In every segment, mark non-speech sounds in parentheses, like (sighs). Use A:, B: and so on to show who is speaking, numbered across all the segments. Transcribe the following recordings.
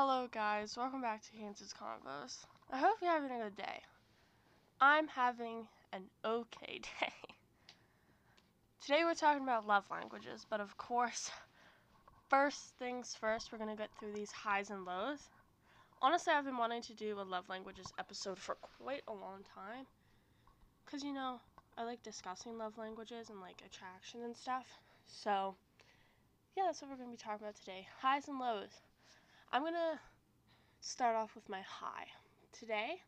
A: Hello, guys. Welcome back to Kansas Convos. I hope you're having a good day. I'm having an okay (laughs) day. Today we're talking about love languages, but of course, first things first, we're going to get through these highs and lows. Honestly, I've been wanting to do a love languages episode for quite a long time. Because, you know, I like discussing love languages and like attraction and stuff. So, yeah, that's what we're going to be talking about today highs and lows. I'm to start off with my high. Today,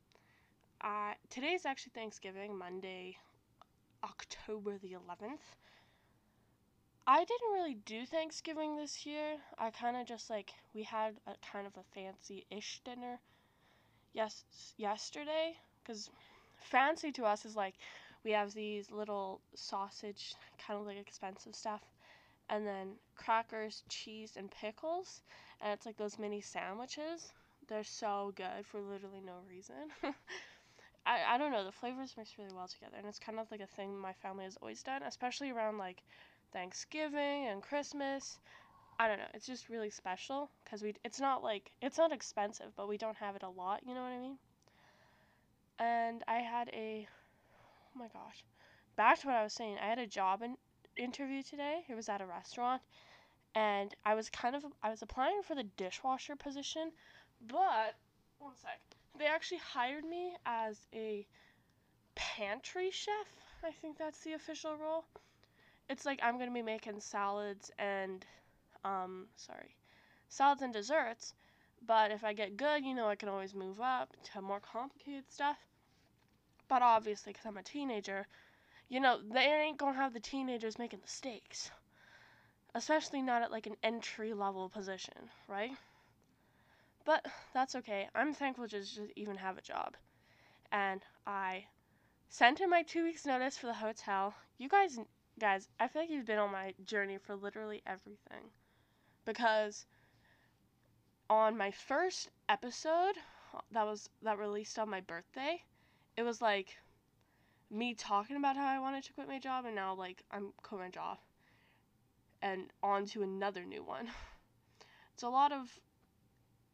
A: uh, today is actually Thanksgiving, Monday, October the 11th. I didn't really do Thanksgiving this year. I kind of just like we had a kind of a fancy-ish dinner yes yesterday cuz fancy to us is like we have these little sausage kind of like expensive stuff and then crackers, cheese and pickles and it's like those mini sandwiches. They're so good for literally no reason. (laughs) I, I don't know, the flavors mix really well together and it's kind of like a thing my family has always done, especially around like Thanksgiving and Christmas. I don't know. It's just really special because we. It's not like it's not expensive, but we don't have it a lot. You know what I mean? And I had a. Oh my gosh. Back to what I was saying. I had a job in, interview today. It was at a restaurant, and I was kind of I was applying for the dishwasher position, but one sec. They actually hired me as a pantry chef. I think that's the official role it's like I'm gonna be making salads and um sorry salads and desserts but if I get good you know I can always move up to more complicated stuff but obviously because I'm a teenager you know they ain't gonna have the teenagers making the steaks especially not at like an entry level position right? But that's okay. I'm thankful to even have a job. And I sent in my two weeks notice for the hotel. You guys guys, I feel like you've been on my journey for literally everything. Because on my first episode uh, that was that released on my birthday, it was like me talking about how I wanted to quit my job and now like I'm quit my job and on to another new one. (laughs) It's a lot of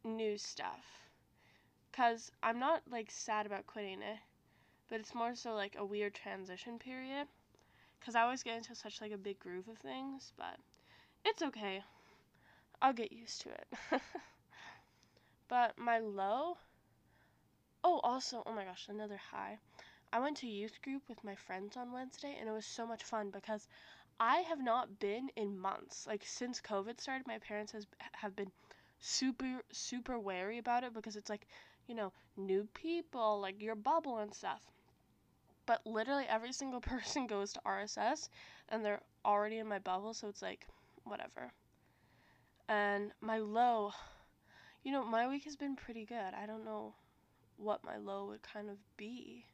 A: new stuff. Cuz I'm not like sad about quitting it, but it's more so like a weird transition period because I always get into such like a big groove of things, but it's okay. I'll get used to it. (laughs) but my low. Oh, also, oh my gosh, another high. I went to youth group with my friends on Wednesday, and it was so much fun because I have not been in months. Like since COVID started, my parents has have been super super wary about it because it's like, you know, new people, like your bubble and stuff but literally every single (laughs) person goes to RSS and they're already in my bubble, so it's like whatever. And my low, you know, my week has been pretty good. I don't know what my low would kind of be.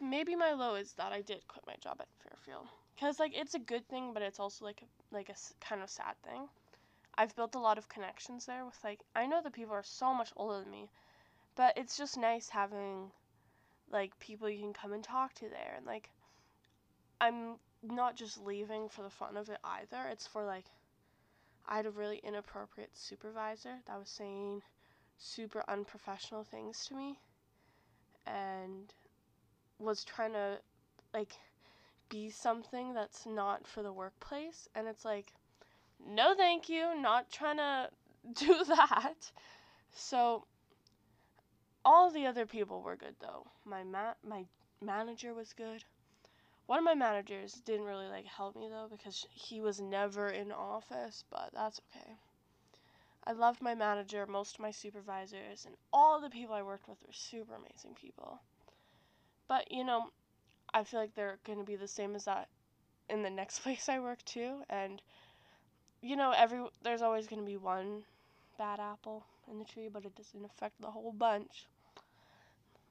A: Maybe my low is that I did quit my job at Fairfield. Cuz like it's a good thing, but it's also like a, like a kind of sad thing. I've built a lot of connections there with like I know the people are so much older than me, but it's just nice having like people you can come and talk to there and like I'm not just leaving for the fun of it either. It's for like I had a really inappropriate supervisor that was saying super unprofessional things to me and was trying to like be something that's not for the workplace and it's like no thank you not trying (laughs) to do that so all the other people were good though. My ma- my manager was good. One of my managers didn't really like help me though because he was never in office, but that's okay. I loved my manager, most of my supervisors, and all the people I worked with were super amazing people. But, you know, I feel like they're going to be the same as that in the next (laughs) place I work too, and you know, every there's always going to be one bad apple in the tree, but it doesn't affect the whole bunch.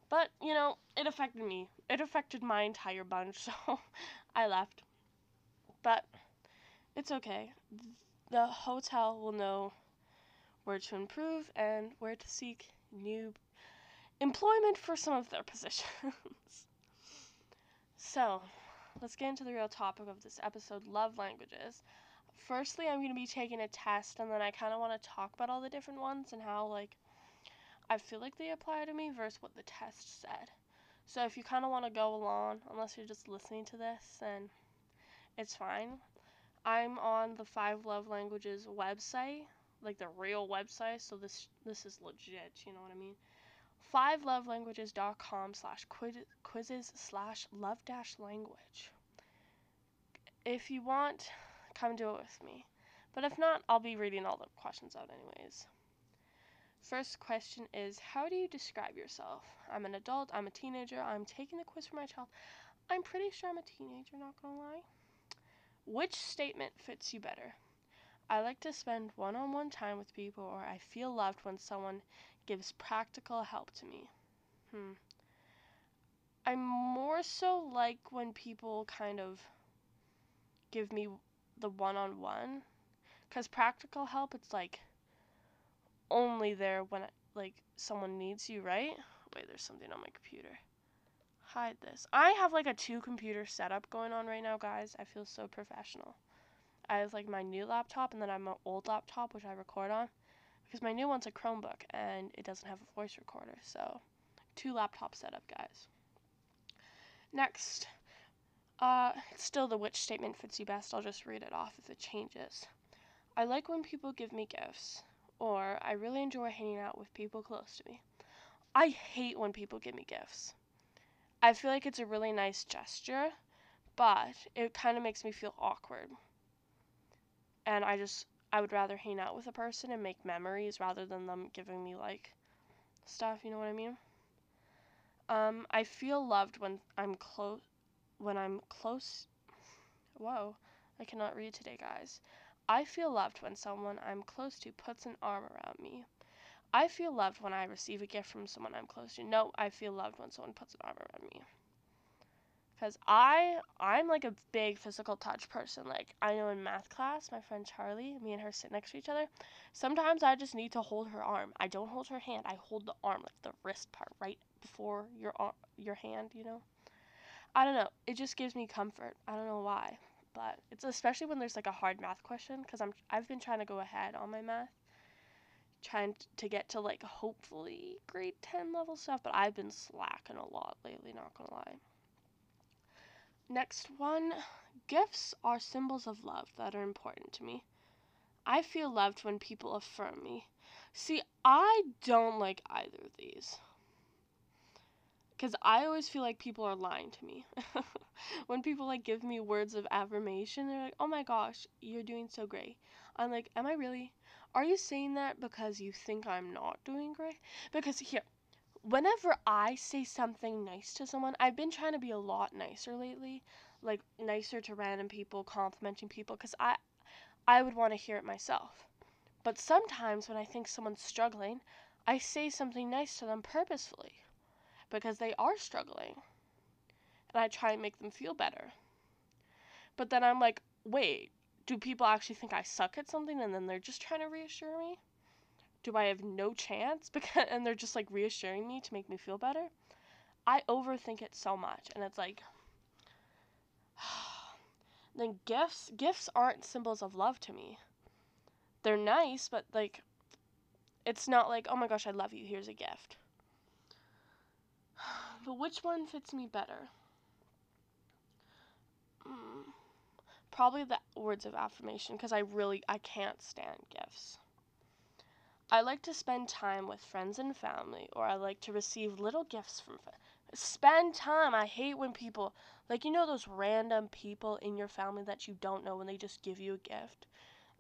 A: But, you know, it affected me. It affected my entire bunch, (laughs) so I left. But it's okay. The hotel will know where to improve and where to seek new employment for some of their positions. (laughs) so, let's get into the real topic of this episode love languages. firstly, I'm going to be taking a test, and then I kind of want to talk about all the different ones and how, like, I feel like they apply to me versus what the test said. So if you kind of want to go along, unless you're just listening to this, then it's fine. I'm on the Five Love Languages website, like the real website, so this this is legit, you know what I mean? fivelovelanguages.com slash quizzes slash love dash language. If you want, come do it with me. But if not, I'll be reading all the questions out anyways. First question is How do you describe yourself? I'm an adult, I'm a teenager, I'm taking the quiz for my child. I'm pretty sure I'm a teenager, not gonna lie. Which statement fits you better? I like to spend one on one time with people, or I feel loved when someone gives practical help to me. Hmm. I more so like when people kind of give me the one on one. Because practical help, it's like only there when like someone needs you, right? Wait, there's something on my computer. Hide this. I have like a two computer setup going on right now, guys. I feel so professional. I have like my new laptop and then I have my old laptop which I record on because my new one's a Chromebook and it doesn't have a voice recorder. So, two laptop setup, guys. Next, uh, still the which statement fits you best. I'll just read it off if it changes. I like when people give me gifts, or I really enjoy hanging out with people close to me. I hate when people give me gifts. I feel like it's a really nice gesture, but it kind of makes me feel awkward. And I just I would rather hang out with a person and make memories rather than them giving me like stuff, you know what I mean? Um, I feel loved when I'm close when I'm close Whoa, I cannot read today, guys. I feel loved when someone I'm close to puts an arm around me. I feel loved when I receive a gift from someone I'm close to. No, I feel loved when someone puts an arm around me because I I'm like a big physical touch person. Like I know in math class, my friend Charlie, me and her sit next to each other. Sometimes I just need to hold her arm. I don't hold her hand. I hold the arm, like the wrist part, right before your arm, your hand. You know. I don't know. It just gives me comfort. I don't know why, but it's especially when there's like a hard math question because I'm I've been trying to go ahead on my math. Trying to get to like hopefully grade 10 level stuff, but I've been slacking a lot lately, not gonna lie. Next one gifts are symbols of love that are important to me. I feel loved when people affirm me. See, I don't like either of these. Because I always feel like people are lying to me. (laughs) when people like give me words of affirmation, they're like, oh my gosh, you're doing so great. I'm like, am I really? Are you saying that because you think I'm not doing great? Because here, whenever I say something nice to someone, I've been trying to be a lot nicer lately, like nicer to random people, complimenting people cuz I I would want to hear it myself. But sometimes when I think someone's struggling, I say something nice to them purposefully because they are struggling. And I try and make them feel better. But then I'm like, "Wait, do people actually think I suck at something and then they're just trying to reassure me?" Do I have no chance? (laughs) Because and they're just like reassuring me to make me feel better. I overthink it so much, and it's like. (sighs) then gifts gifts aren't symbols of love to me. They're nice, but like, it's not like oh my gosh I love you. Here's a gift. (sighs) But which one fits me better? Mm, probably the words of affirmation because I really I can't stand gifts. I like to spend time with friends and family, or I like to receive little gifts from friends. Spend time. I hate when people, like, you know, those random people in your family that you don't know when they just give you a gift.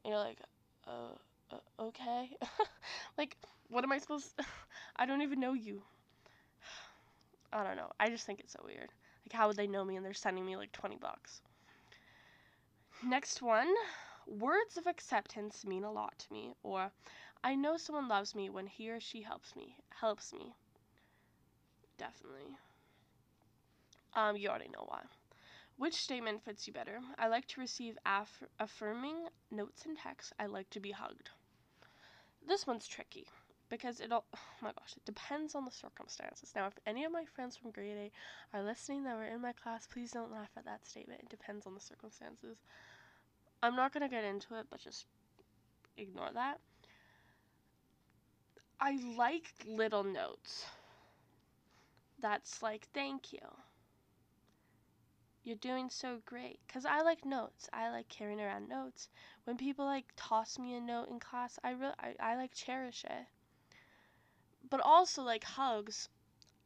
A: And you're like, uh, uh okay. (laughs) like, what am I supposed to, (laughs) I don't even know you. I don't know. I just think it's so weird. Like, how would they know me and they're sending me like 20 bucks? Next one words of acceptance mean a lot to me, or I know someone loves me when he or she helps me. Helps me. Definitely. Um, you already know why. Which statement fits you better? I like to receive aff- affirming notes and texts. I like to be hugged. This one's tricky because it all, oh (sighs) my gosh, it depends on the circumstances. Now, if any of my friends from grade a are listening that were in my class, please don't laugh at that statement. It depends on the circumstances. I'm not gonna get into it, but just ignore that. I like little notes. That's like, thank you. You're doing so great. Because I like notes. I like carrying around notes. When people like toss me a note in class, I really, I, I like cherish it. But also like hugs.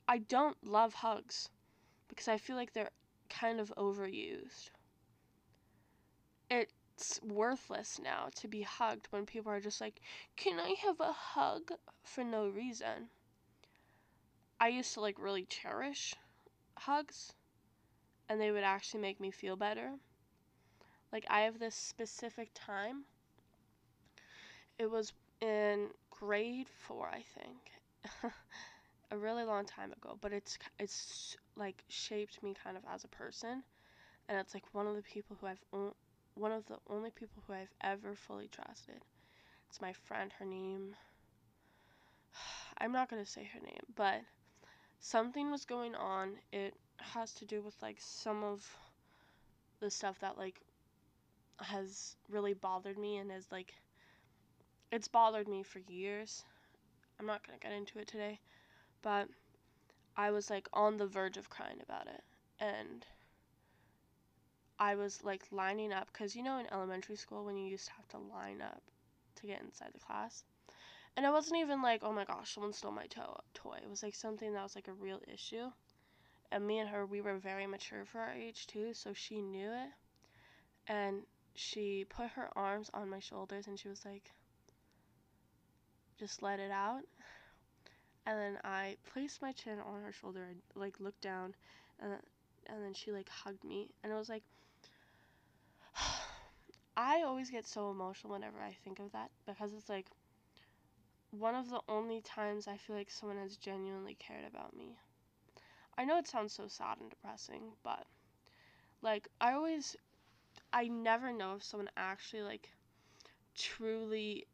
A: I don't love hugs because I feel like they're kind of overused. It's worthless now to be hugged when people are just like, Can I have a hug? for no reason. I used to like really cherish hugs and they would actually make me feel better. Like, I have this specific time. It was in grade four, I think. (laughs) a really long time ago, but it's it's like shaped me kind of as a person, and it's like one of the people who I've one of the only people who I've ever fully trusted. It's my friend. Her name. (sighs) I'm not gonna say her name, but something was going on. It has to do with like some of the stuff that like has really bothered me and has like it's bothered me for years. I'm not going to get into it today, but I was like on the verge of crying about it and I was like lining up cuz you know in elementary school when you used to have to line up to get inside the class. And it wasn't even like, oh my gosh, someone stole my to- toy. It was like something that was like a real issue and me and her we were very mature for our age too so she knew it and she put her arms on my shoulders and she was like just let it out and then i placed my chin on her shoulder and like looked down and and then she like hugged me and it was like i always get so emotional whenever i think of that because it's like one of the only times i feel like someone has genuinely cared about me. I know it sounds so sad and depressing, but like I always I never know if someone actually like truly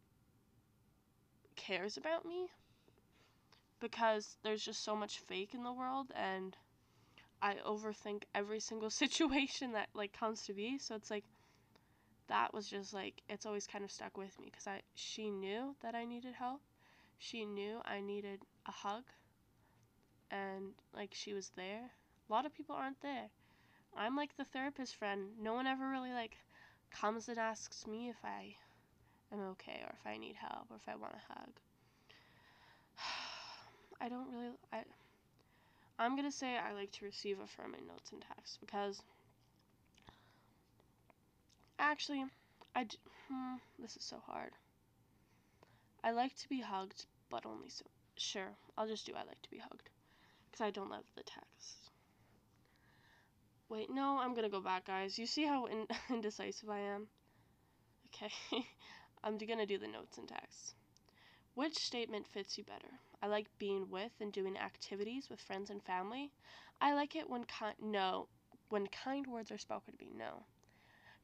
A: cares about me because there's just so much fake in the world and I overthink every single (laughs) situation that like comes to be. So it's like that was just like it's always kind of stuck with me because I she knew that I needed help she knew I needed a hug and like she was there. A lot of people aren't there. I'm like the therapist friend. No one ever really like comes and asks me if I am okay or if I need help or if I want a hug. (sighs) I don't really I I'm going to say I like to receive affirming notes and texts because actually I hmm, this is so hard. I like to be hugged, but only so. Sure, I'll just do I like to be hugged because I don't love the text. Wait, no, I'm gonna go back, guys. You see how in- (laughs) indecisive I am? Okay, (laughs) I'm gonna do the notes and text. Which statement fits you better? I like being with and doing activities with friends and family. I like it when kind no, when kind words are spoken to me. No,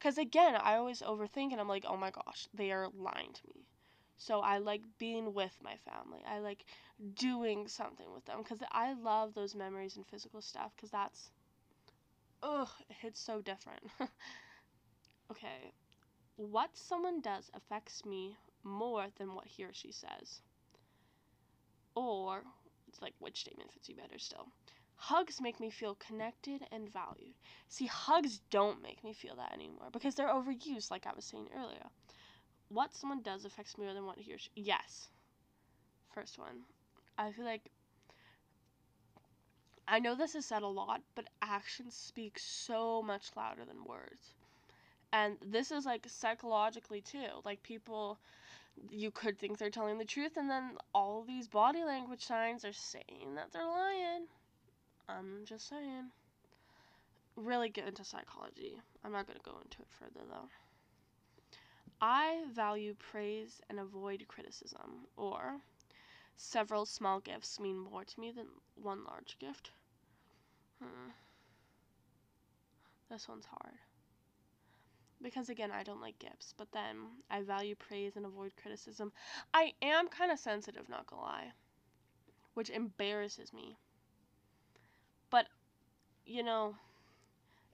A: because again, I always overthink and I'm like, oh my gosh, they are lying to me. So I like being with my family. I like doing something with them because I love those memories and physical stuff because that's, ugh, it hits so different. (laughs) okay, what someone does affects me more than what he or she says. Or, it's like which statement fits you better still. Hugs make me feel connected and valued. See, hugs don't make me feel that anymore because they're overused, like I was saying earlier what someone does affects me more than what he or she. Yes. First one. I feel like. I know this is said a lot, but actions speak so much louder than words. And this is like psychologically too. Like people, you could think they're telling the truth, and then all these body language signs are saying that they're lying. I'm just saying. Really get into psychology. I'm not going to go into it further though. I value praise and avoid criticism, or several small gifts mean more to me than one large gift. Hmm. This one's hard. Because again, I don't like gifts, but then I value praise and avoid criticism. I am kind of sensitive, not gonna lie, which embarrasses me. But, you know,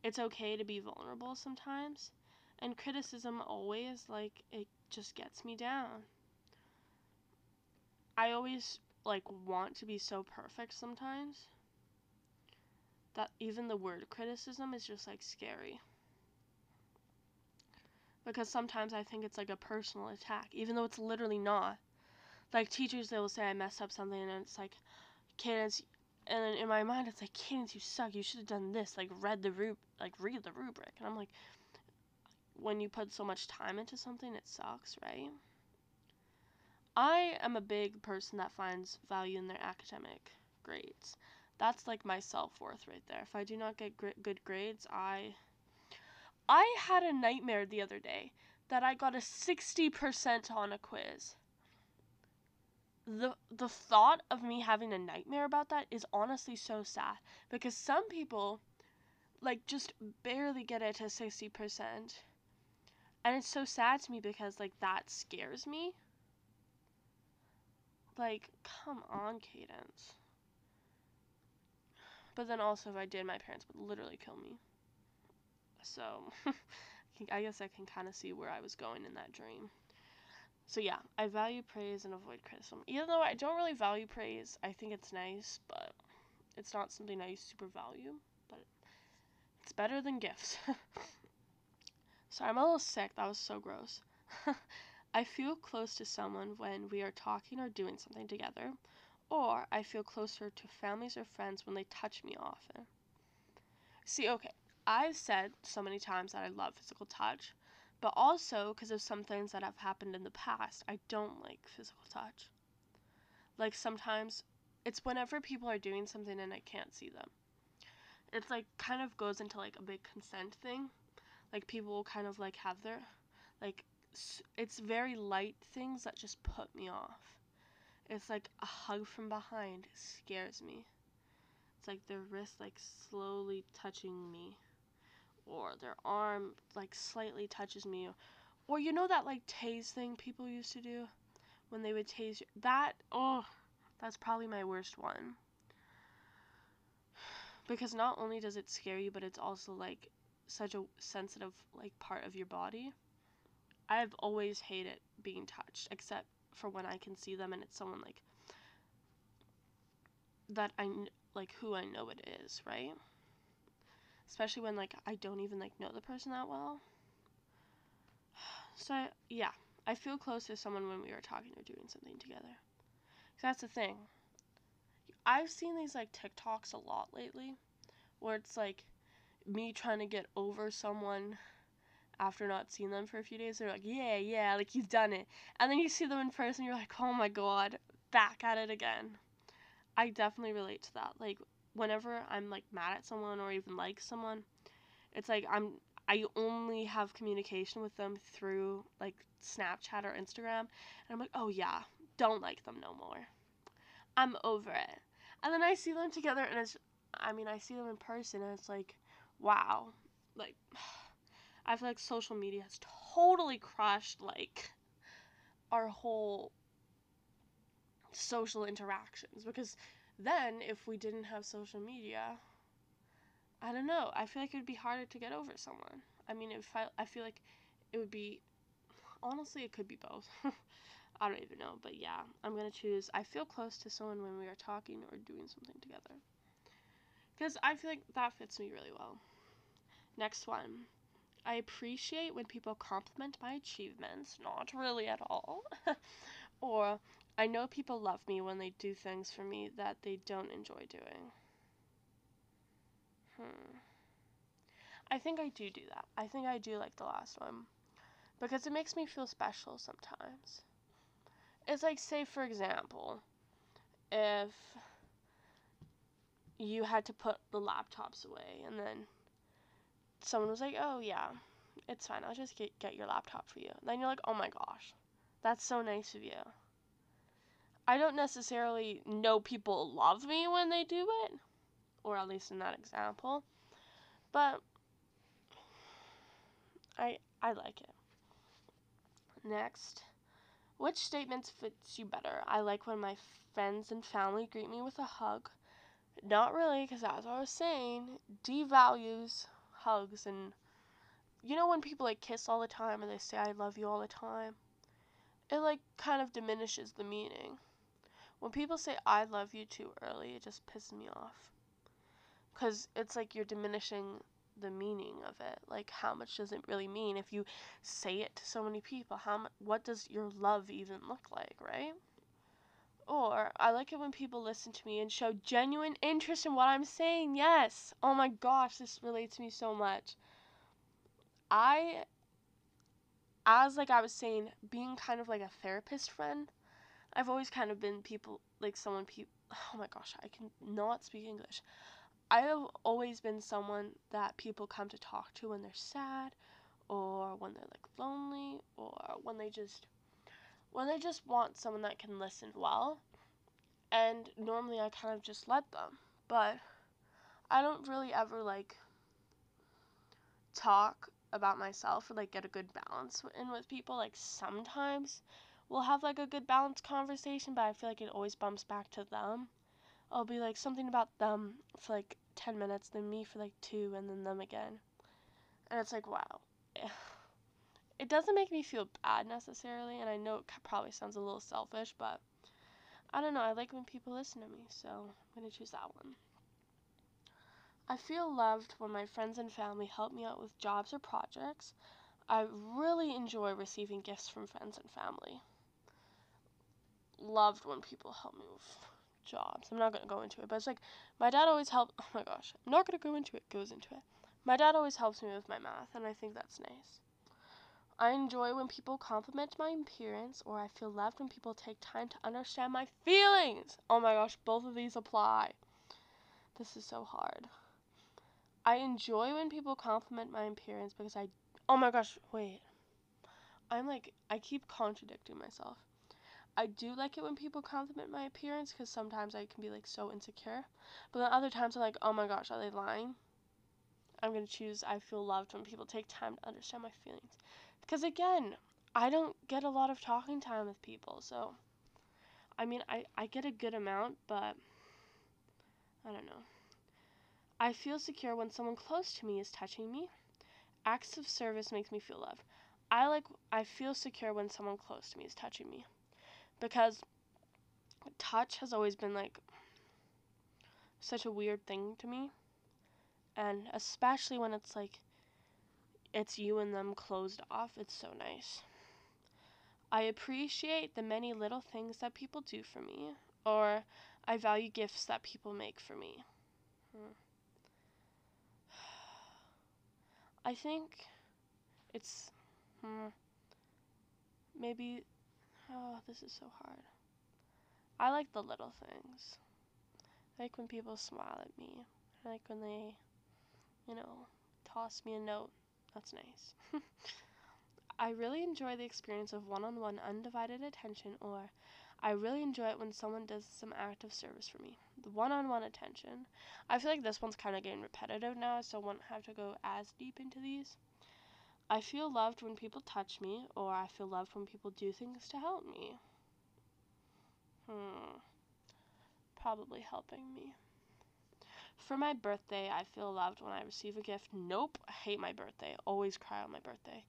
A: it's okay to be vulnerable sometimes And criticism always, like, it just gets me down. I always, like, want to be so perfect sometimes that even the word criticism is just, like, scary. Because sometimes I think it's like a personal attack, even though it's literally not. Like, teachers, they will say I messed up something, and it's like, Cadence, and in my mind, it's like, Cadence, you suck. You should have done this. Like, read the rub, like, read the rubric. And I'm like, when you put so much time into something, it sucks, right? I am a big person that finds value in their academic grades. That's like my self worth right there. If I do not get gr- good grades, I. I had a nightmare the other day that I got a 60% on a quiz. The the thought of me having a nightmare about that is honestly so sad because some people like just barely get it to 60%. And it's so sad to me because like that scares me. Like, come on, Cadence. But then also, if I did, my parents would literally kill me. So, (laughs) I guess I can kind of see where I was going in that dream. So, yeah, I value praise and avoid criticism. Even though I don't really value praise, I think it's nice, but it's not something I super value. But it's better than gifts. (laughs) Sorry, I'm a little sick. That was so gross. (laughs) I feel close to someone when we are talking or doing something together, or I feel closer to families or friends when they touch me often. See, okay, I've said so many times that I love physical touch, but also because of some things that have happened in the past, I don't like physical touch. Like sometimes it's whenever people are doing something and I can't see them. It's like kind of goes into like a big consent thing. Like people will kind of like have their like it's very light things that just put me off. It's like a hug from behind scares me. It's like their wrist like slowly touching me or their arm like slightly touches me or you know that like tase thing people used to do when they would tase you? that oh that's probably my worst one because not only does it scare you but it's also like such a sensitive like part of your body I've always hated being touched, except for when I can see them and it's someone like that I like who I know it is, right? Especially when like I don't even like know the person that well. So yeah, I feel close to someone when we are talking or doing something together. That's the thing. I've seen these like TikToks a lot lately, where it's like me trying to get over someone after not seeing them for a few days, they're like, yeah, yeah, like he's done it. And then you see them in person, you're like, oh my god, back at it again. I definitely relate to that. Like, whenever I'm like mad at someone or even like someone, it's like I'm I only have communication with them through like Snapchat or Instagram, and I'm like, oh yeah, don't like them no more. I'm over it. And then I see them together, and it's, I mean, I see them in person, and it's like, wow, like. (sighs) I feel like social media has totally crushed like our whole social interactions because then if we didn't have social media I don't know. I feel like it would be harder to get over someone. I mean if I, I feel like it would be honestly it could be both. (laughs) I don't even know but yeah I'm gonna choose I feel close to someone when we are talking or doing something together. Because I feel like that fits me really well. Next one. I appreciate when people compliment my achievements, not really at all. (laughs) or I know people love me when they do things for me that they don't enjoy doing. Hmm. I think I do do that. I think I do like the last one. Because it makes me feel special sometimes. It's like, say, for example, if you had to put the laptops away and then someone was like, "Oh yeah, it's fine. I'll just get get your laptop for you." And then you're like, "Oh my gosh, that's so nice of you." I don't necessarily know people love me when they do it, or at least in that example, but I I like it. Next, which statements fits you better? I like when my friends and family greet me with a hug. Not really, because as I was saying, devalues hugs and you know when people like kiss all the time and they say I love you all the time? It like kind of diminishes the meaning. When people say I love you too early, it just pisses me off. Cuz it's like you're diminishing the meaning of it. Like how much does it really mean if you say it to so many people? How mu- what does your love even look like, right? Or I like it when people listen to me and show genuine interest in what I'm saying. Yes. Oh my gosh, this relates to me so much. I as like I was saying, being kind of like a therapist friend, I've always kind of been people like someone people (sighs) oh my gosh, I can not speak English. I have always been someone that people come to talk to when they're sad or when they're like lonely or when they just when they just want someone that can listen well. And normally I kind of just let them. But I don't really ever like talk about myself or like get a good balance in with people. Like sometimes we'll have like a good balanced conversation, but I feel like it always bumps back to them. I'll be like something about them for like 10 minutes, then me for like two, and then them again. And it's like, wow. (sighs) It doesn't make me feel bad necessarily, and I know it probably sounds a little selfish, but I don't know. I like when people listen to me, so I'm going to choose that one. I feel loved when my friends and family help me out with jobs or projects. I really enjoy receiving gifts from friends and family. Loved when people help me with jobs. I'm not to go into it, but it's like my dad always helped. (laughs) Oh my gosh, I'm not to go into it. Goes into it. My dad always helps me with my math, and I think that's nice. I enjoy when people compliment my appearance, or I feel loved when people take time to understand my feelings. Oh my gosh, both of these apply. This is so hard. I enjoy when people compliment my appearance because I. Oh my gosh, wait. I'm like, I keep contradicting myself. I do like it when people compliment my appearance because sometimes I can be like so insecure. But then other times I'm like, oh my gosh, are they lying? I'm going to choose I feel loved when people take time to understand my feelings. Because again, I don't get a lot of talking time with people. So, I mean, I, I get a good amount, but I don't know. I feel secure when someone close to me is touching me. Acts of service makes me feel loved. I like I feel secure when someone close to me is touching me because touch has always been like such a weird thing to me. And especially when it's like it's you and them closed off, it's so nice. I appreciate the many little things that people do for me, or I value gifts that people make for me. Hmm. (sighs) I think it's hmm, maybe Oh, this is so hard. I like the little things. I like when people smile at me. I like when they, you know, toss me a note. That's nice. (laughs) I really enjoy the experience of one on one undivided attention, or I really enjoy it when someone does some act of service for me. The one on one attention. I feel like this one's kind of getting repetitive now, so I won't have to go as deep into these. I feel loved when people touch me, or I feel loved when people do things to help me. Hmm. Probably helping me. For my birthday, I feel loved when I receive a gift. Nope, I hate my birthday. Always cry on my birthday.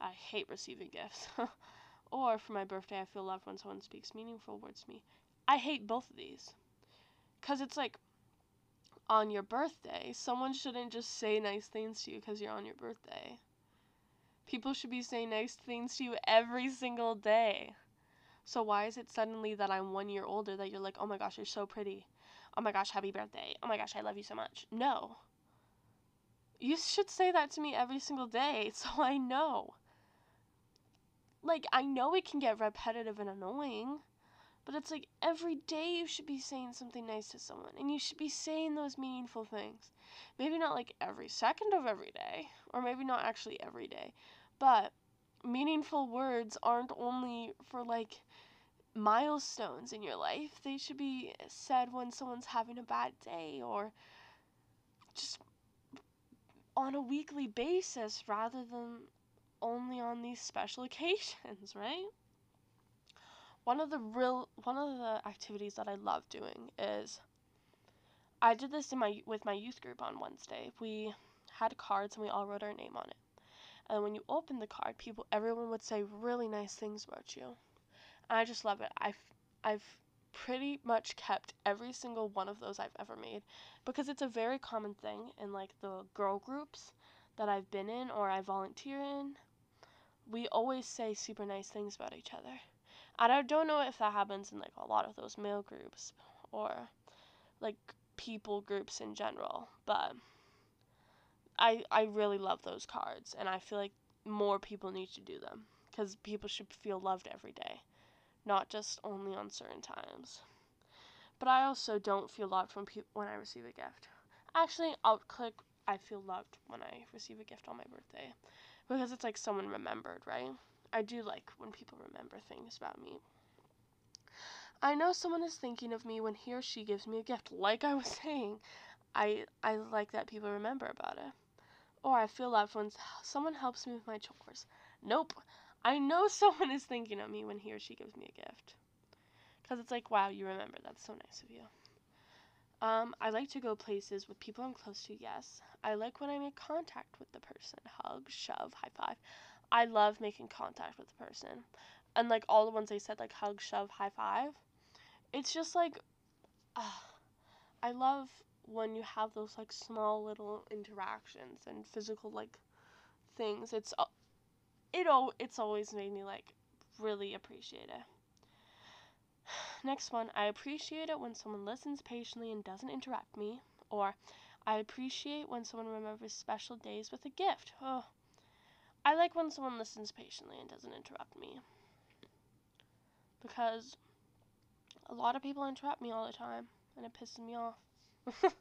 A: I hate receiving gifts. (laughs) or for my birthday, I feel loved when someone speaks meaningful words to me. I hate both of these. Because it's like, on your birthday, someone shouldn't just say nice things to you because you're on your birthday. People should be saying nice things to you every single day. So why is it suddenly that I'm one year older that you're like, oh my gosh, you're so pretty. Oh my gosh, happy birthday. Oh my gosh, I love you so much. No. You should say that to me every single day (laughs) so I know. Like, I know it can get repetitive and annoying, but it's like every day you should be saying something nice to someone and you should be saying those meaningful things. Maybe not like every second of every day, or maybe not actually every day, but meaningful words aren't only for like milestones in your life. They should be said when someone's having a bad day or just on a weekly basis rather than only on these special (laughs) occasions, right? One of the real one of the activities that I love doing is I did this in my with my youth group on Wednesday. We had cards and we all wrote our name on it. And when you open the card, people, everyone would say really nice things about you. And I just love it. I've, I've pretty much kept every single one of those I've ever made because it's a very common thing in like the girl groups that I've been in or I volunteer in. We always say super nice things about each other. And I don't know if that happens in like a lot of those male groups or like people groups in general, but I I really love those cards and I feel like more people need to do them cuz people should feel loved every day not just only on certain times. But I also don't feel loved when pe- when I receive a gift. Actually, I'll click I feel loved when I receive a gift on my birthday because it's like someone remembered, right? I do like when people remember things about me. I know someone is thinking of me when he or she gives me a gift. Like I was (laughs) saying, I I like that people remember about it. Or I feel loved when someone helps me with my chores. Nope. I know (laughs) someone is thinking of me when he or she gives me a gift. Because it's like, wow, you remember. That's so nice of you. Um, I like to go places with people I'm close to, yes. I like when I make contact with the person. Hug, shove, high five. I love making contact with the person. And like all the ones I said, like hug, shove, high five. It's just like, uh, I love when you have those like small little interactions and physical like things. It's it all it's always made me like really appreciate it. (sighs) Next one, I appreciate it when someone listens patiently and doesn't interrupt me, or I appreciate when someone remembers special days with a gift. Oh, I like when someone listens patiently and doesn't interrupt me. Because a lot of people interrupt me all the time, and it pisses me off. (laughs)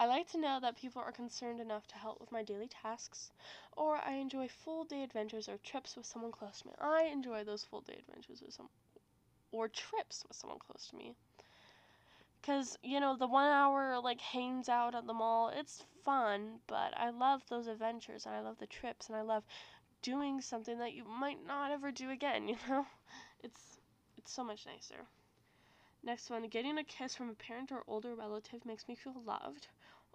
A: I like to know that people are concerned enough to help with my daily tasks, or I enjoy full day adventures or trips with someone close to me. I enjoy those full day adventures with some or trips with someone close to me. Cause you know the one hour like hangs out at the mall, it's fun, but I love those adventures and I love the trips and I love doing something that you might not ever do again. (laughs) You know, it's it's so much nicer. Next one, getting a kiss from a parent or older relative makes me feel loved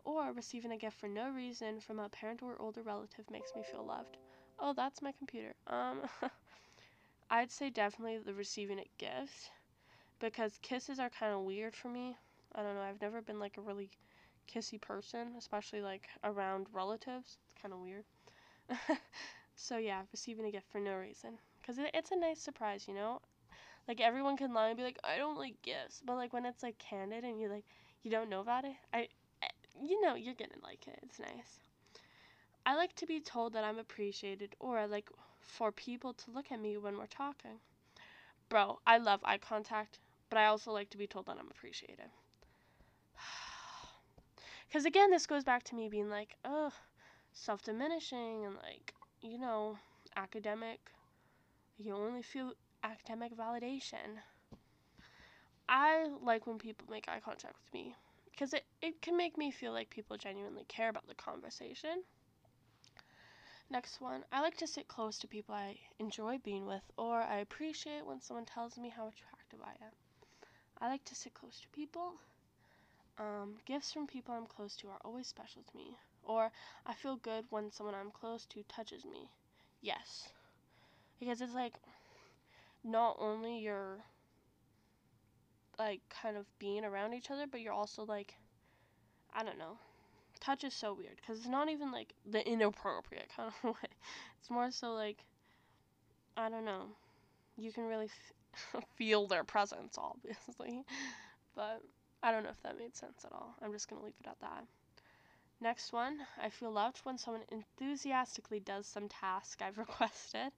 A: or receiving a gift for no reason from a parent or older relative makes me feel loved. Oh, that's my computer. Um, (laughs) I'd say definitely the receiving a gift because kisses are kind of weird for me. I don't know. I've never been like a really kissy person, especially like around relatives. It's kind of weird. (laughs) so yeah, receiving a gift for no reason because it, it's a nice surprise, you know. Like everyone can lie and be like, I don't like gifts, but like when it's like candid and you like you don't know about it, I eh, you know you're gonna like it. It's nice. I like to be told that I'm appreciated, or I like for people to look at me when we're talking. Bro, I love eye contact, but I also like to be told that I'm appreciated. Because (sighs) again, this goes back to me being like, ugh, self diminishing and like, you know, academic. You only feel academic validation. I like when people make eye contact with me because it, it can make me feel like people genuinely care about the conversation. Next one, I like to sit close to people I enjoy being with, or I appreciate when someone tells me how attractive I am. I like to sit close to people. Um, gifts from people I'm close to are always special to me, or I feel good when someone I'm close to touches me. Yes, because it's like not only you're like kind of being around each other, but you're also like, I don't know. Touch is so weird because it's not even like the inappropriate (laughs) kind of way. It's more so like, I don't know. You can really f- (laughs) feel their presence, obviously. But I don't know if that made sense at all. I'm just going to leave it at that. Next one, I feel loved when someone enthusiastically does some task I've (laughs) requested,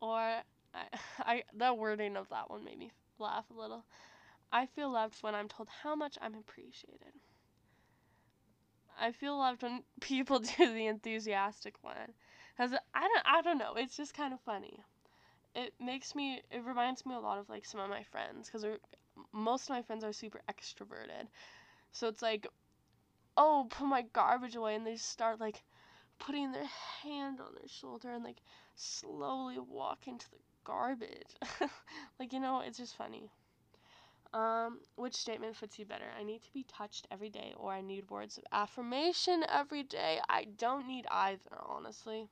A: or I, (laughs) I the wording of that one made me laugh a little. I feel loved when I'm told how much I'm appreciated. I feel loved when people do the enthusiastic one. Cause I don't I don't know, it's just kind of funny. It makes me it reminds me a lot of like some of my friends cuz most of my friends are super extroverted. So it's like oh, put my garbage away and they start like putting their hand on their shoulder and like slowly walk into the garbage. (laughs) like you know, it's just funny. Um, which statement fits you better? I need to be touched every day, or I need words of affirmation every day. I don't need either, honestly.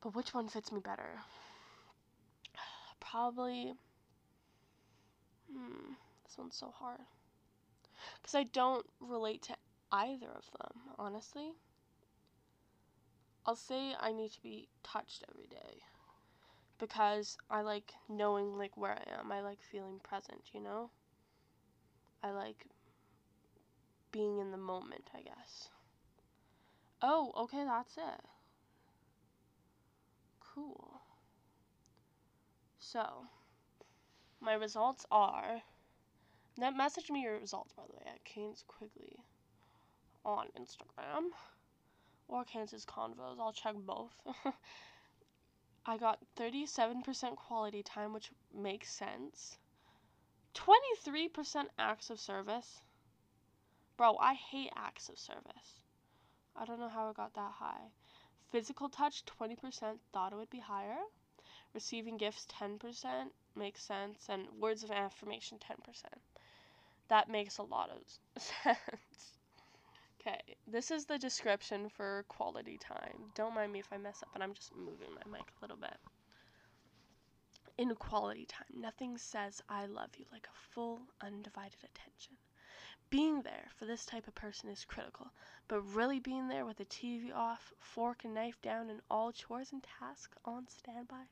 A: But which one fits me better? Probably. Hmm, this one's so hard. Because I don't relate to either of them, honestly. I'll say I need to be touched every day because I like knowing like where I am. I like feeling present, you know? I like being in the moment, I guess. Oh, okay, that's it. Cool. So, my results are. That message me your results, by the way, at Canes Quigley on Instagram or Kansas Convos. I'll check both. (laughs) I got 37% quality time, which makes sense. 23% acts of service. Bro, I hate acts of service. I don't know how it got that high. Physical touch, 20%, thought it would be higher. Receiving gifts, 10%, makes sense. And words of affirmation, 10%. That makes a lot of (laughs) sense. Okay, this is the description for quality time. Don't mind me if I mess up, and I'm just moving my mic a little bit. In quality time, nothing says I love you like a full, undivided attention. Being there for this type of person is critical, but really being there with the TV off, fork and knife down, and all chores and tasks on standby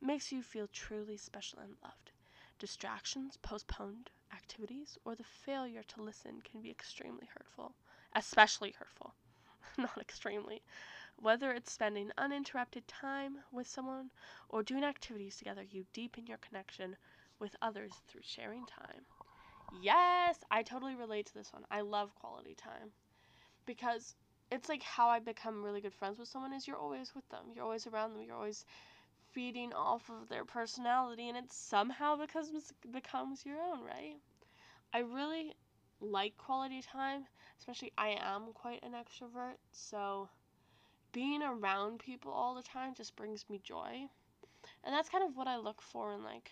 A: makes you feel truly special and loved. Distractions, postponed activities, or the failure to listen can be extremely hurtful especially hurtful, (laughs) not extremely. Whether it's spending uninterrupted time with someone or doing activities together, you deepen your connection with others through sharing time. Yes, I totally relate to this one. I love quality time because it's like how I become really good friends with someone is you're always with them. You're always around them. You're always feeding off of their personality and it somehow becomes becomes your own, right? I really like quality time, especially I am quite an extrovert, so being around people all the time just brings me joy. And that's kind of what I look for in like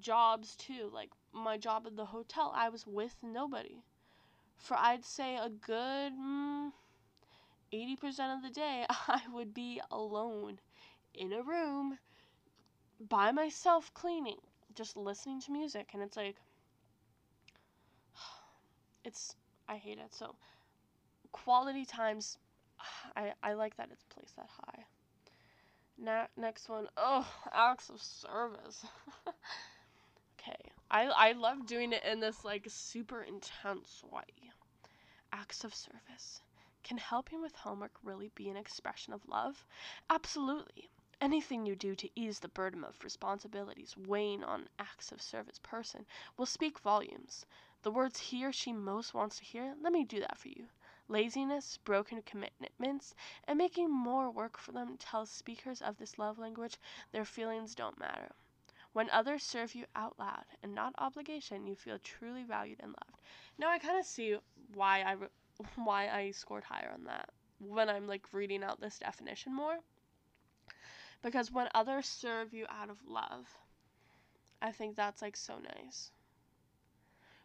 A: jobs too. Like my job at the hotel, I was with nobody. For I'd say a good mm, 80% of the day, (laughs) I would be alone in a room by myself cleaning, just listening to music. And it's like, (sighs) it's I hate it. So quality times (sighs) I I like that it's placed that high. Na- next one, oh, acts of service. (laughs) okay, I I love doing it in this like super intense way. Acts of service. Can helping with homework really be an expression of love? Absolutely. Anything you do to ease the burden of responsibilities weighing on acts of service person will speak volumes the words he or she most wants to hear, let me do that for you. Laziness, broken commitments, and making more work for them tells speakers of this love language their feelings don't matter. When others serve you out loud and not obligation, you feel truly valued and loved. Now I kind of see why I (laughs) why I scored higher on that when I'm like reading out this definition more. Because when others serve you out of love, I think that's like so nice.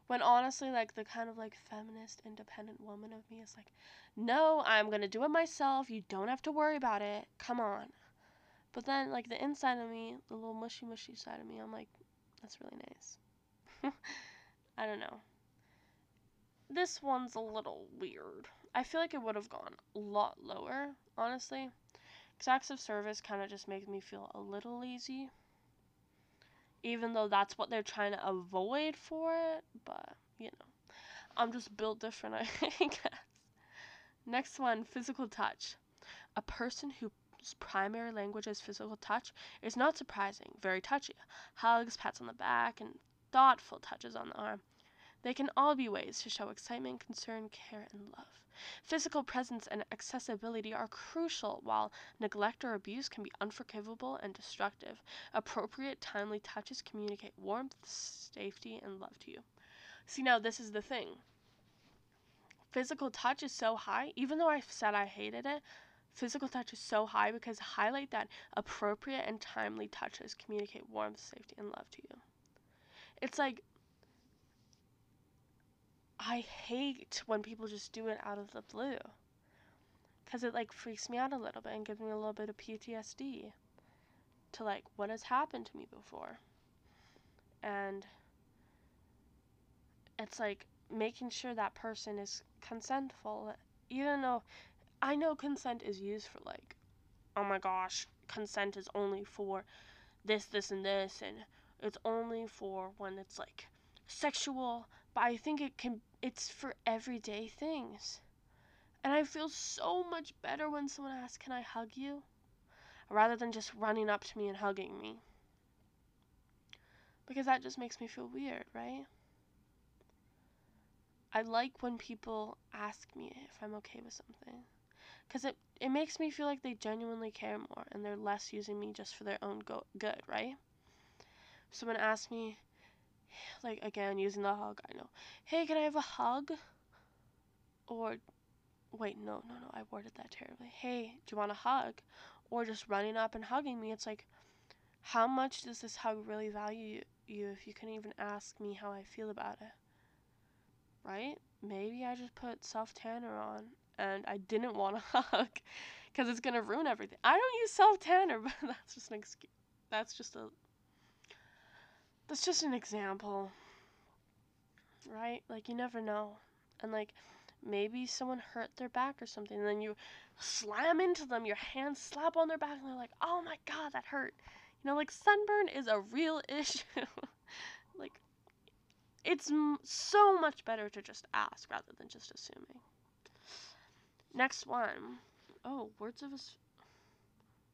A: When honestly, like the kind of like feminist, independent woman of me is like, no, I'm gonna do it myself. You don't have to worry about it. Come on. But then, like the inside of me, the little mushy mushy side of me, I'm like, that's really nice. (laughs) I don't know. This one's a little weird. I feel like it would have gone a lot lower, honestly. Because acts of service kind of just makes me feel a little lazy even though that's what they're trying to avoid for it. But, you know, I'm just built different, (laughs) I guess. Next one physical touch. A person whose primary language is physical touch is not surprising, very touchy. Hugs, pats on the back, and thoughtful touches on the arm. They can all be ways to show excitement, concern, care, and love. Physical presence and accessibility are crucial, while neglect or abuse can be unforgivable and destructive. Appropriate, timely touches communicate warmth, safety, and love to you. See, now this is the thing. Physical touch is so high, even though I said I hated it, physical touch is so high because highlight that appropriate and timely touches communicate warmth, safety, and love to you. It's like I hate when people just do it out of the blue. because it like freaks me out a little bit and gives me a little bit of PTSD to like what has happened to me before. And it's like making sure that person is consentful, even though I know consent is used for like, oh my gosh, consent is only for this, this, and this, and it's only for when it's like sexual, but I think it can, it's for everyday things. And I feel so much better when someone asks, Can I hug you? rather than just running up to me and hugging me. Because that just makes me feel weird, right? I like when people ask me if I'm okay with something. Because it, it makes me feel like they genuinely care more and they're less using me just for their own go- good, right? Someone asks me, like, again, using the hug, I know, hey, can I have a hug? Or, wait, no, no, no, I worded that terribly. Hey, do you want a hug? or just running up and hugging me. It's like, how much does this hug really value you if you can even ask me how I feel about it? Right? Maybe I just put self tanner on and I didn't want to (laughs) hug because it's gonna ruin everything. I don't use self tanner, (laughs) but that's just an excuse. That's just a. That's just an example. Right? Like you never know, and like maybe someone hurt their back or something, and then you slam into them, your hands slap on their back, and they're like, oh my god, that hurt. You know, like sunburn is a real (laughs) issue. like, it's m- so much better to just ask rather than just assuming. Next one. Oh, words of.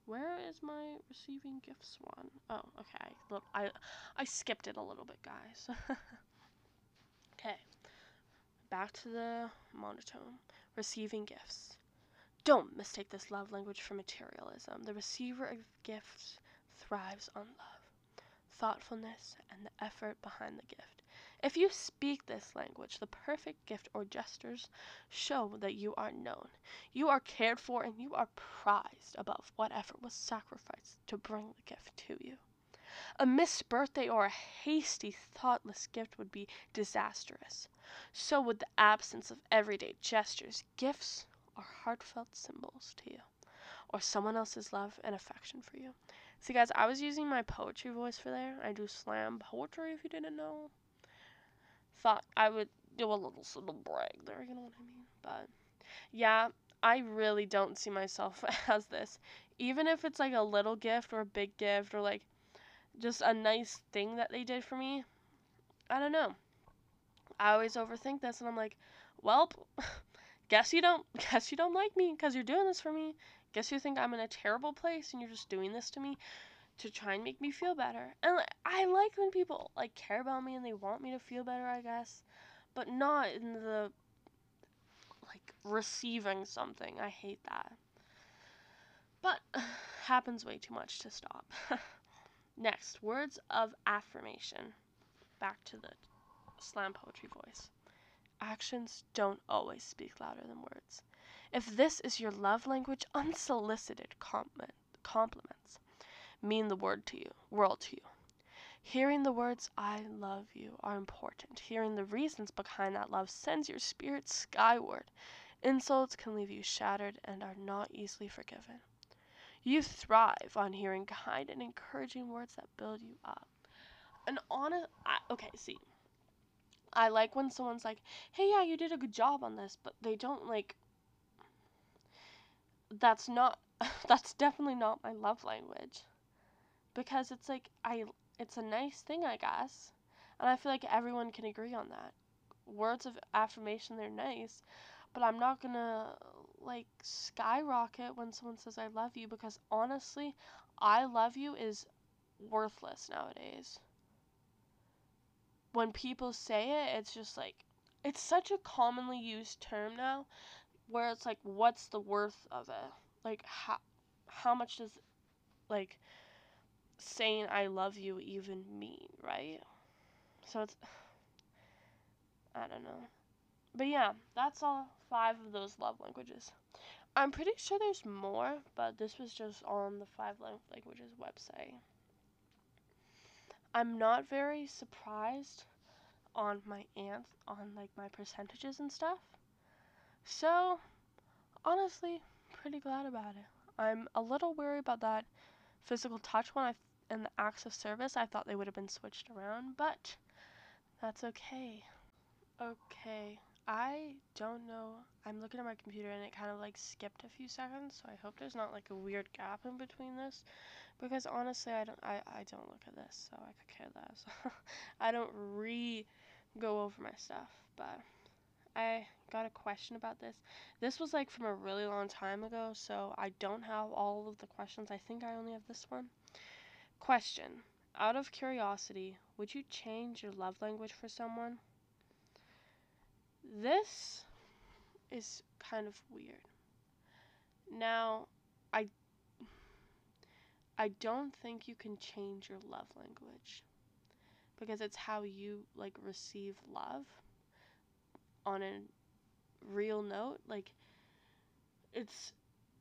A: Where is my receiving gifts one? Oh, okay. Look, I I skipped it a little bit, guys. (laughs) okay. Back to the monotone. Receiving gifts. Don't mistake this love language for materialism. The receiver of gifts thrives on love, thoughtfulness, and the effort behind the gift. If you speak this language, the perfect gift or gestures show that you are known, you are cared for, and you are prized above what effort was sacrificed to bring the gift to you. A missed birthday or a hasty, thoughtless gift would be disastrous. So would the absence of everyday gestures. Gifts are heartfelt symbols to you, or someone else's love and affection for you. See, guys, I was using my poetry voice for there. I do slam poetry, if you didn't know. Thought I would do a little little brag there, you know what I mean? But yeah, I really don't see myself (laughs) as this. Even if it's like a little gift or a big gift or like just a nice thing that they did for me. I don't know. I always overthink this and I'm like, well, (laughs) guess you don't (laughs) guess you don't like me because you're doing this for me. Guess you think I'm in a terrible place and you're just doing this to me to try and make me feel better. And like, I like when people like care about me and they want me to feel better, I guess, but not in the like receiving something. I hate that. But (sighs) happens way too much to stop. (laughs) Next, words of affirmation. Back to the slam poetry voice. Actions don't always speak louder than words. If this is your love language, unsolicited compliment, compliments mean the word to you, world to you. Hearing the words I love you are important. Hearing the reasons behind that love sends your spirit skyward. Insults can leave you shattered and are not easily forgiven. You thrive on hearing kind and encouraging words that build you up. And honest, I, okay, see, I like when someone's like, "Hey, yeah, you did a good job on this," but they don't like. That's not. (laughs) that's definitely not my love language. Because it's like I, it's a nice thing, I guess, and I feel like everyone can agree on that. Words of affirmation, they're nice, but I'm not gonna like skyrocket when someone says I love you because honestly, I love you is worthless nowadays. When people say it, it's just like it's such a commonly used term now where it's like what's the worth of it? Like how how much does like saying I love you even mean, right? So it's (sighs) I don't know. But yeah, that's all five of those love languages. I'm pretty sure there's more, but this was just on the five love languages website. I'm not very surprised on my aunt on like my percentages and stuff. So, honestly, pretty glad about it. I'm a little worried about that physical touch one I, and the acts of service. I thought they would have been switched around, but that's okay. Okay, I don't know. I'm looking at my computer and it kind of like skipped a few seconds, so I hope there's not like a weird gap in between this. Because honestly, I don't I, I don't look at this, so I could care less. (laughs) I don't re go over my stuff, but I got a question about this. This was like from a really long time ago, so I don't have all of the questions. I think I only have this one. Question. Out of curiosity, would you change your love language for someone? This is kind of weird. Now, I I don't think you can change your love language because it's how you like receive love on a real note like it's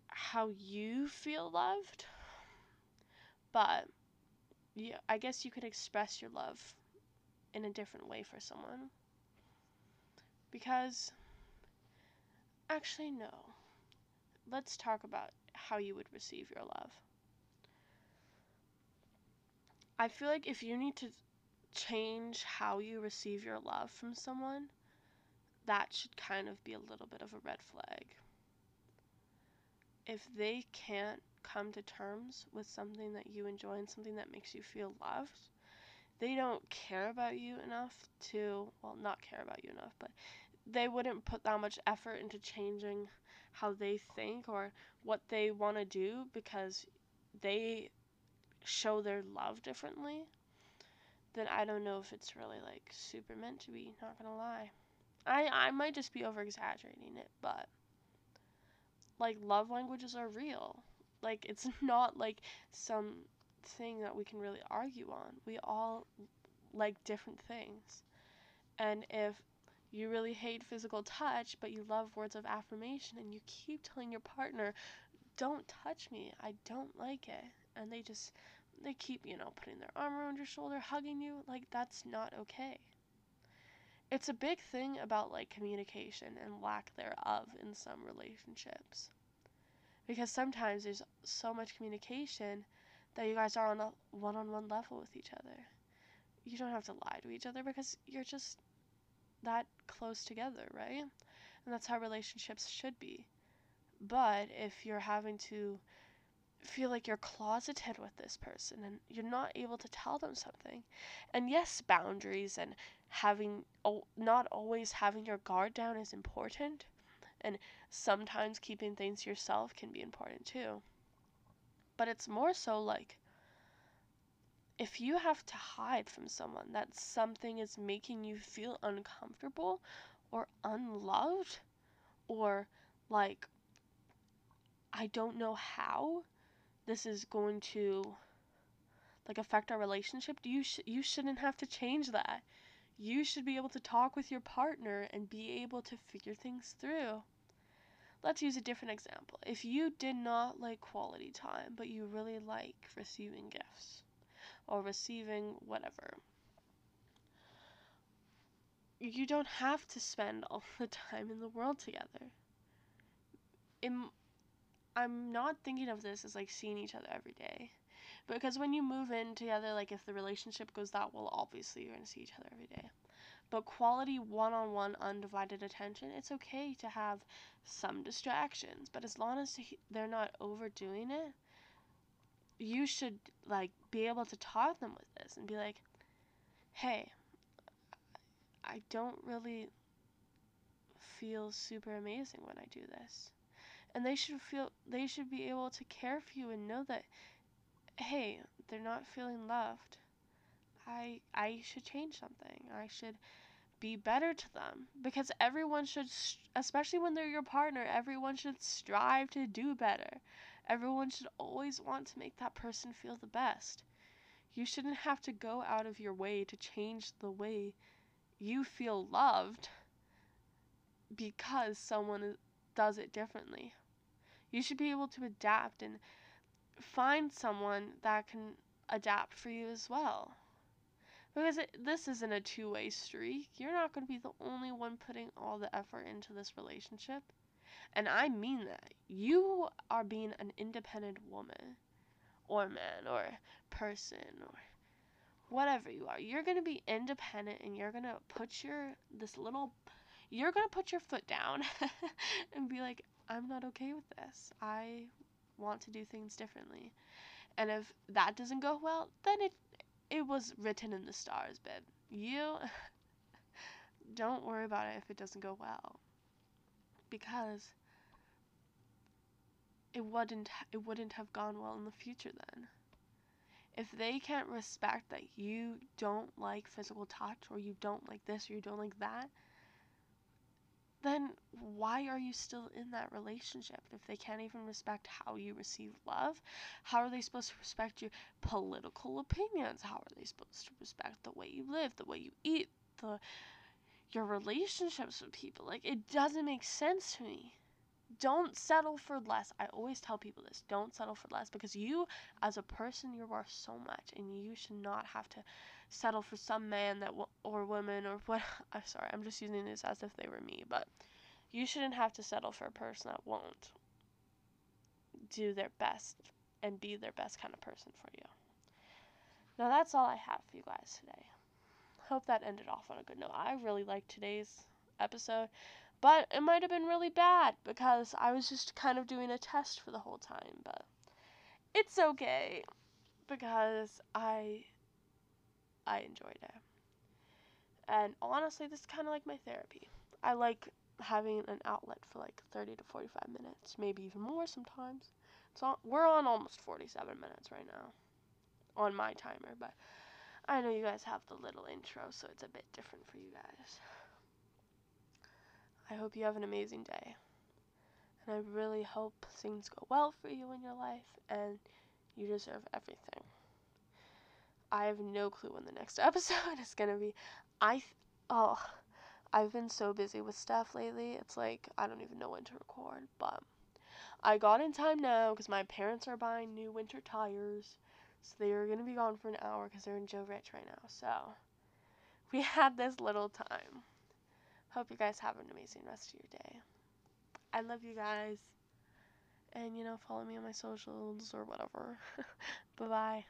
A: how you feel loved but yeah i guess you could express your love in a different way for someone. Because actually no. Let's talk about how you would receive your love. I feel like if you need to change how you receive your love from someone that should kind of be a little bit of a red flag. If they can't come to terms with something that you enjoy and something that makes you feel loved, they don't care about you enough to, well, not care about you enough, but they wouldn't put that much effort into changing how they think or what they want to do because they show their love differently, then I don't know if it's really like super meant to be, not gonna lie. I I might just be over exaggerating it, but like love languages are real. Like it's (laughs) not like some thing that we can really argue on. We all like different things. And if you really hate physical touch, but you love words of affirmation and you keep telling your partner, "Don't touch me. I don't like it." And they just they keep, you know, putting their arm around your shoulder, hugging you, like that's not okay it's a big thing about like communication and lack thereof in some relationships. Because sometimes there's so much communication that you guys are on a one on one level with each other. You don't have to lie to each other because you're just that close together, right? And that's how relationships should be. But if you're having to feel like you're closeted with this person and you're not able to tell them something. And yes, boundaries and having not always having your guard down is important and sometimes keeping things yourself can be important too. But it's more so like if you have to hide from someone that something is making you feel uncomfortable or unloved or like I don't know how this is going to like affect our relationship, you sh- you shouldn't have to change that. You should be able to talk with your partner and be able to figure things through. Let's use a different example. If you did not like quality time, but you really like receiving gifts or receiving whatever, you don't have to spend (laughs) all the time in the world together. In I'm not thinking of this as like seeing each other every day. Because when you move in together, like if the relationship goes that well, obviously you're going to see each other every day. But quality one on one undivided attention, it's okay to have some distractions. But as long as they're not overdoing it, you should like be able to talk them with this and be like, hey, I don't really feel super amazing when I do this and they should feel they should be able to care for you and know that hey they're not feeling loved i i should change something i should be better to them because everyone should especially when they're your partner everyone should strive to do better. Everyone should always want to make that person feel the best. You shouldn't have to go out of your way to change the way you feel loved because someone does it differently. You should be able to adapt and find someone that can adapt for you as well. Because it, this isn't a two way streak. You're not going to be the only one putting all the effort into this relationship. And I mean that. You are being an independent woman or man or person or whatever you are. You're going to be independent and you're going to put your this little you're going to put your foot down (laughs) and be like I'm not okay with this. I want to do things differently. And if that doesn't go well, then it it was written in the stars, babe. You (laughs) don't worry about it if it doesn't go well. Because it wouldn't it wouldn't have gone well in the future then. If they can't respect that you don't like physical touch or you don't like this or you don't like that, then why are you still in that relationship if they can't even respect how you receive love? How are they supposed to respect your political opinions? How are they supposed to respect the way you live, the way you eat, the your relationships with people? Like it doesn't make sense to me. Don't settle for less. I always tell people this. Don't settle for less because you as a person you're worth so much and you should not have to settle for some man that or woman or what (laughs) I'm sorry, I'm just using this as if they were me, but you shouldn't have to settle for a person that won't do their best and be their best kind of person for you. Now that's all I have for you guys today. Hope that ended off on a good note. I really liked today's episode, but it might have been really bad because I was just kind of doing a test for the whole time, but it's okay because I I enjoyed it. And honestly, this is kind of like my therapy. I like having an outlet for like 30 to 45 minutes, maybe even more sometimes. So we're on almost 47 minutes right now on my timer, but I know you guys have the little intro, so it's a bit different for you guys. I hope you have an amazing day. And I really hope things go well for you in your life and you deserve everything. I have no clue when the next (laughs) episode is gonna be. I th- oh, I've been so busy with stuff lately. It's like I don't even know when to record, but I got in time now because my parents are buying new winter tires, so they are gonna be gone for an hour because they're in Joe Rich right now. So we (laughs) had this little time. Hope you guys have an amazing rest of your day. I love you guys. And, you know, follow me on my socials or whatever. (laughs) bye bye.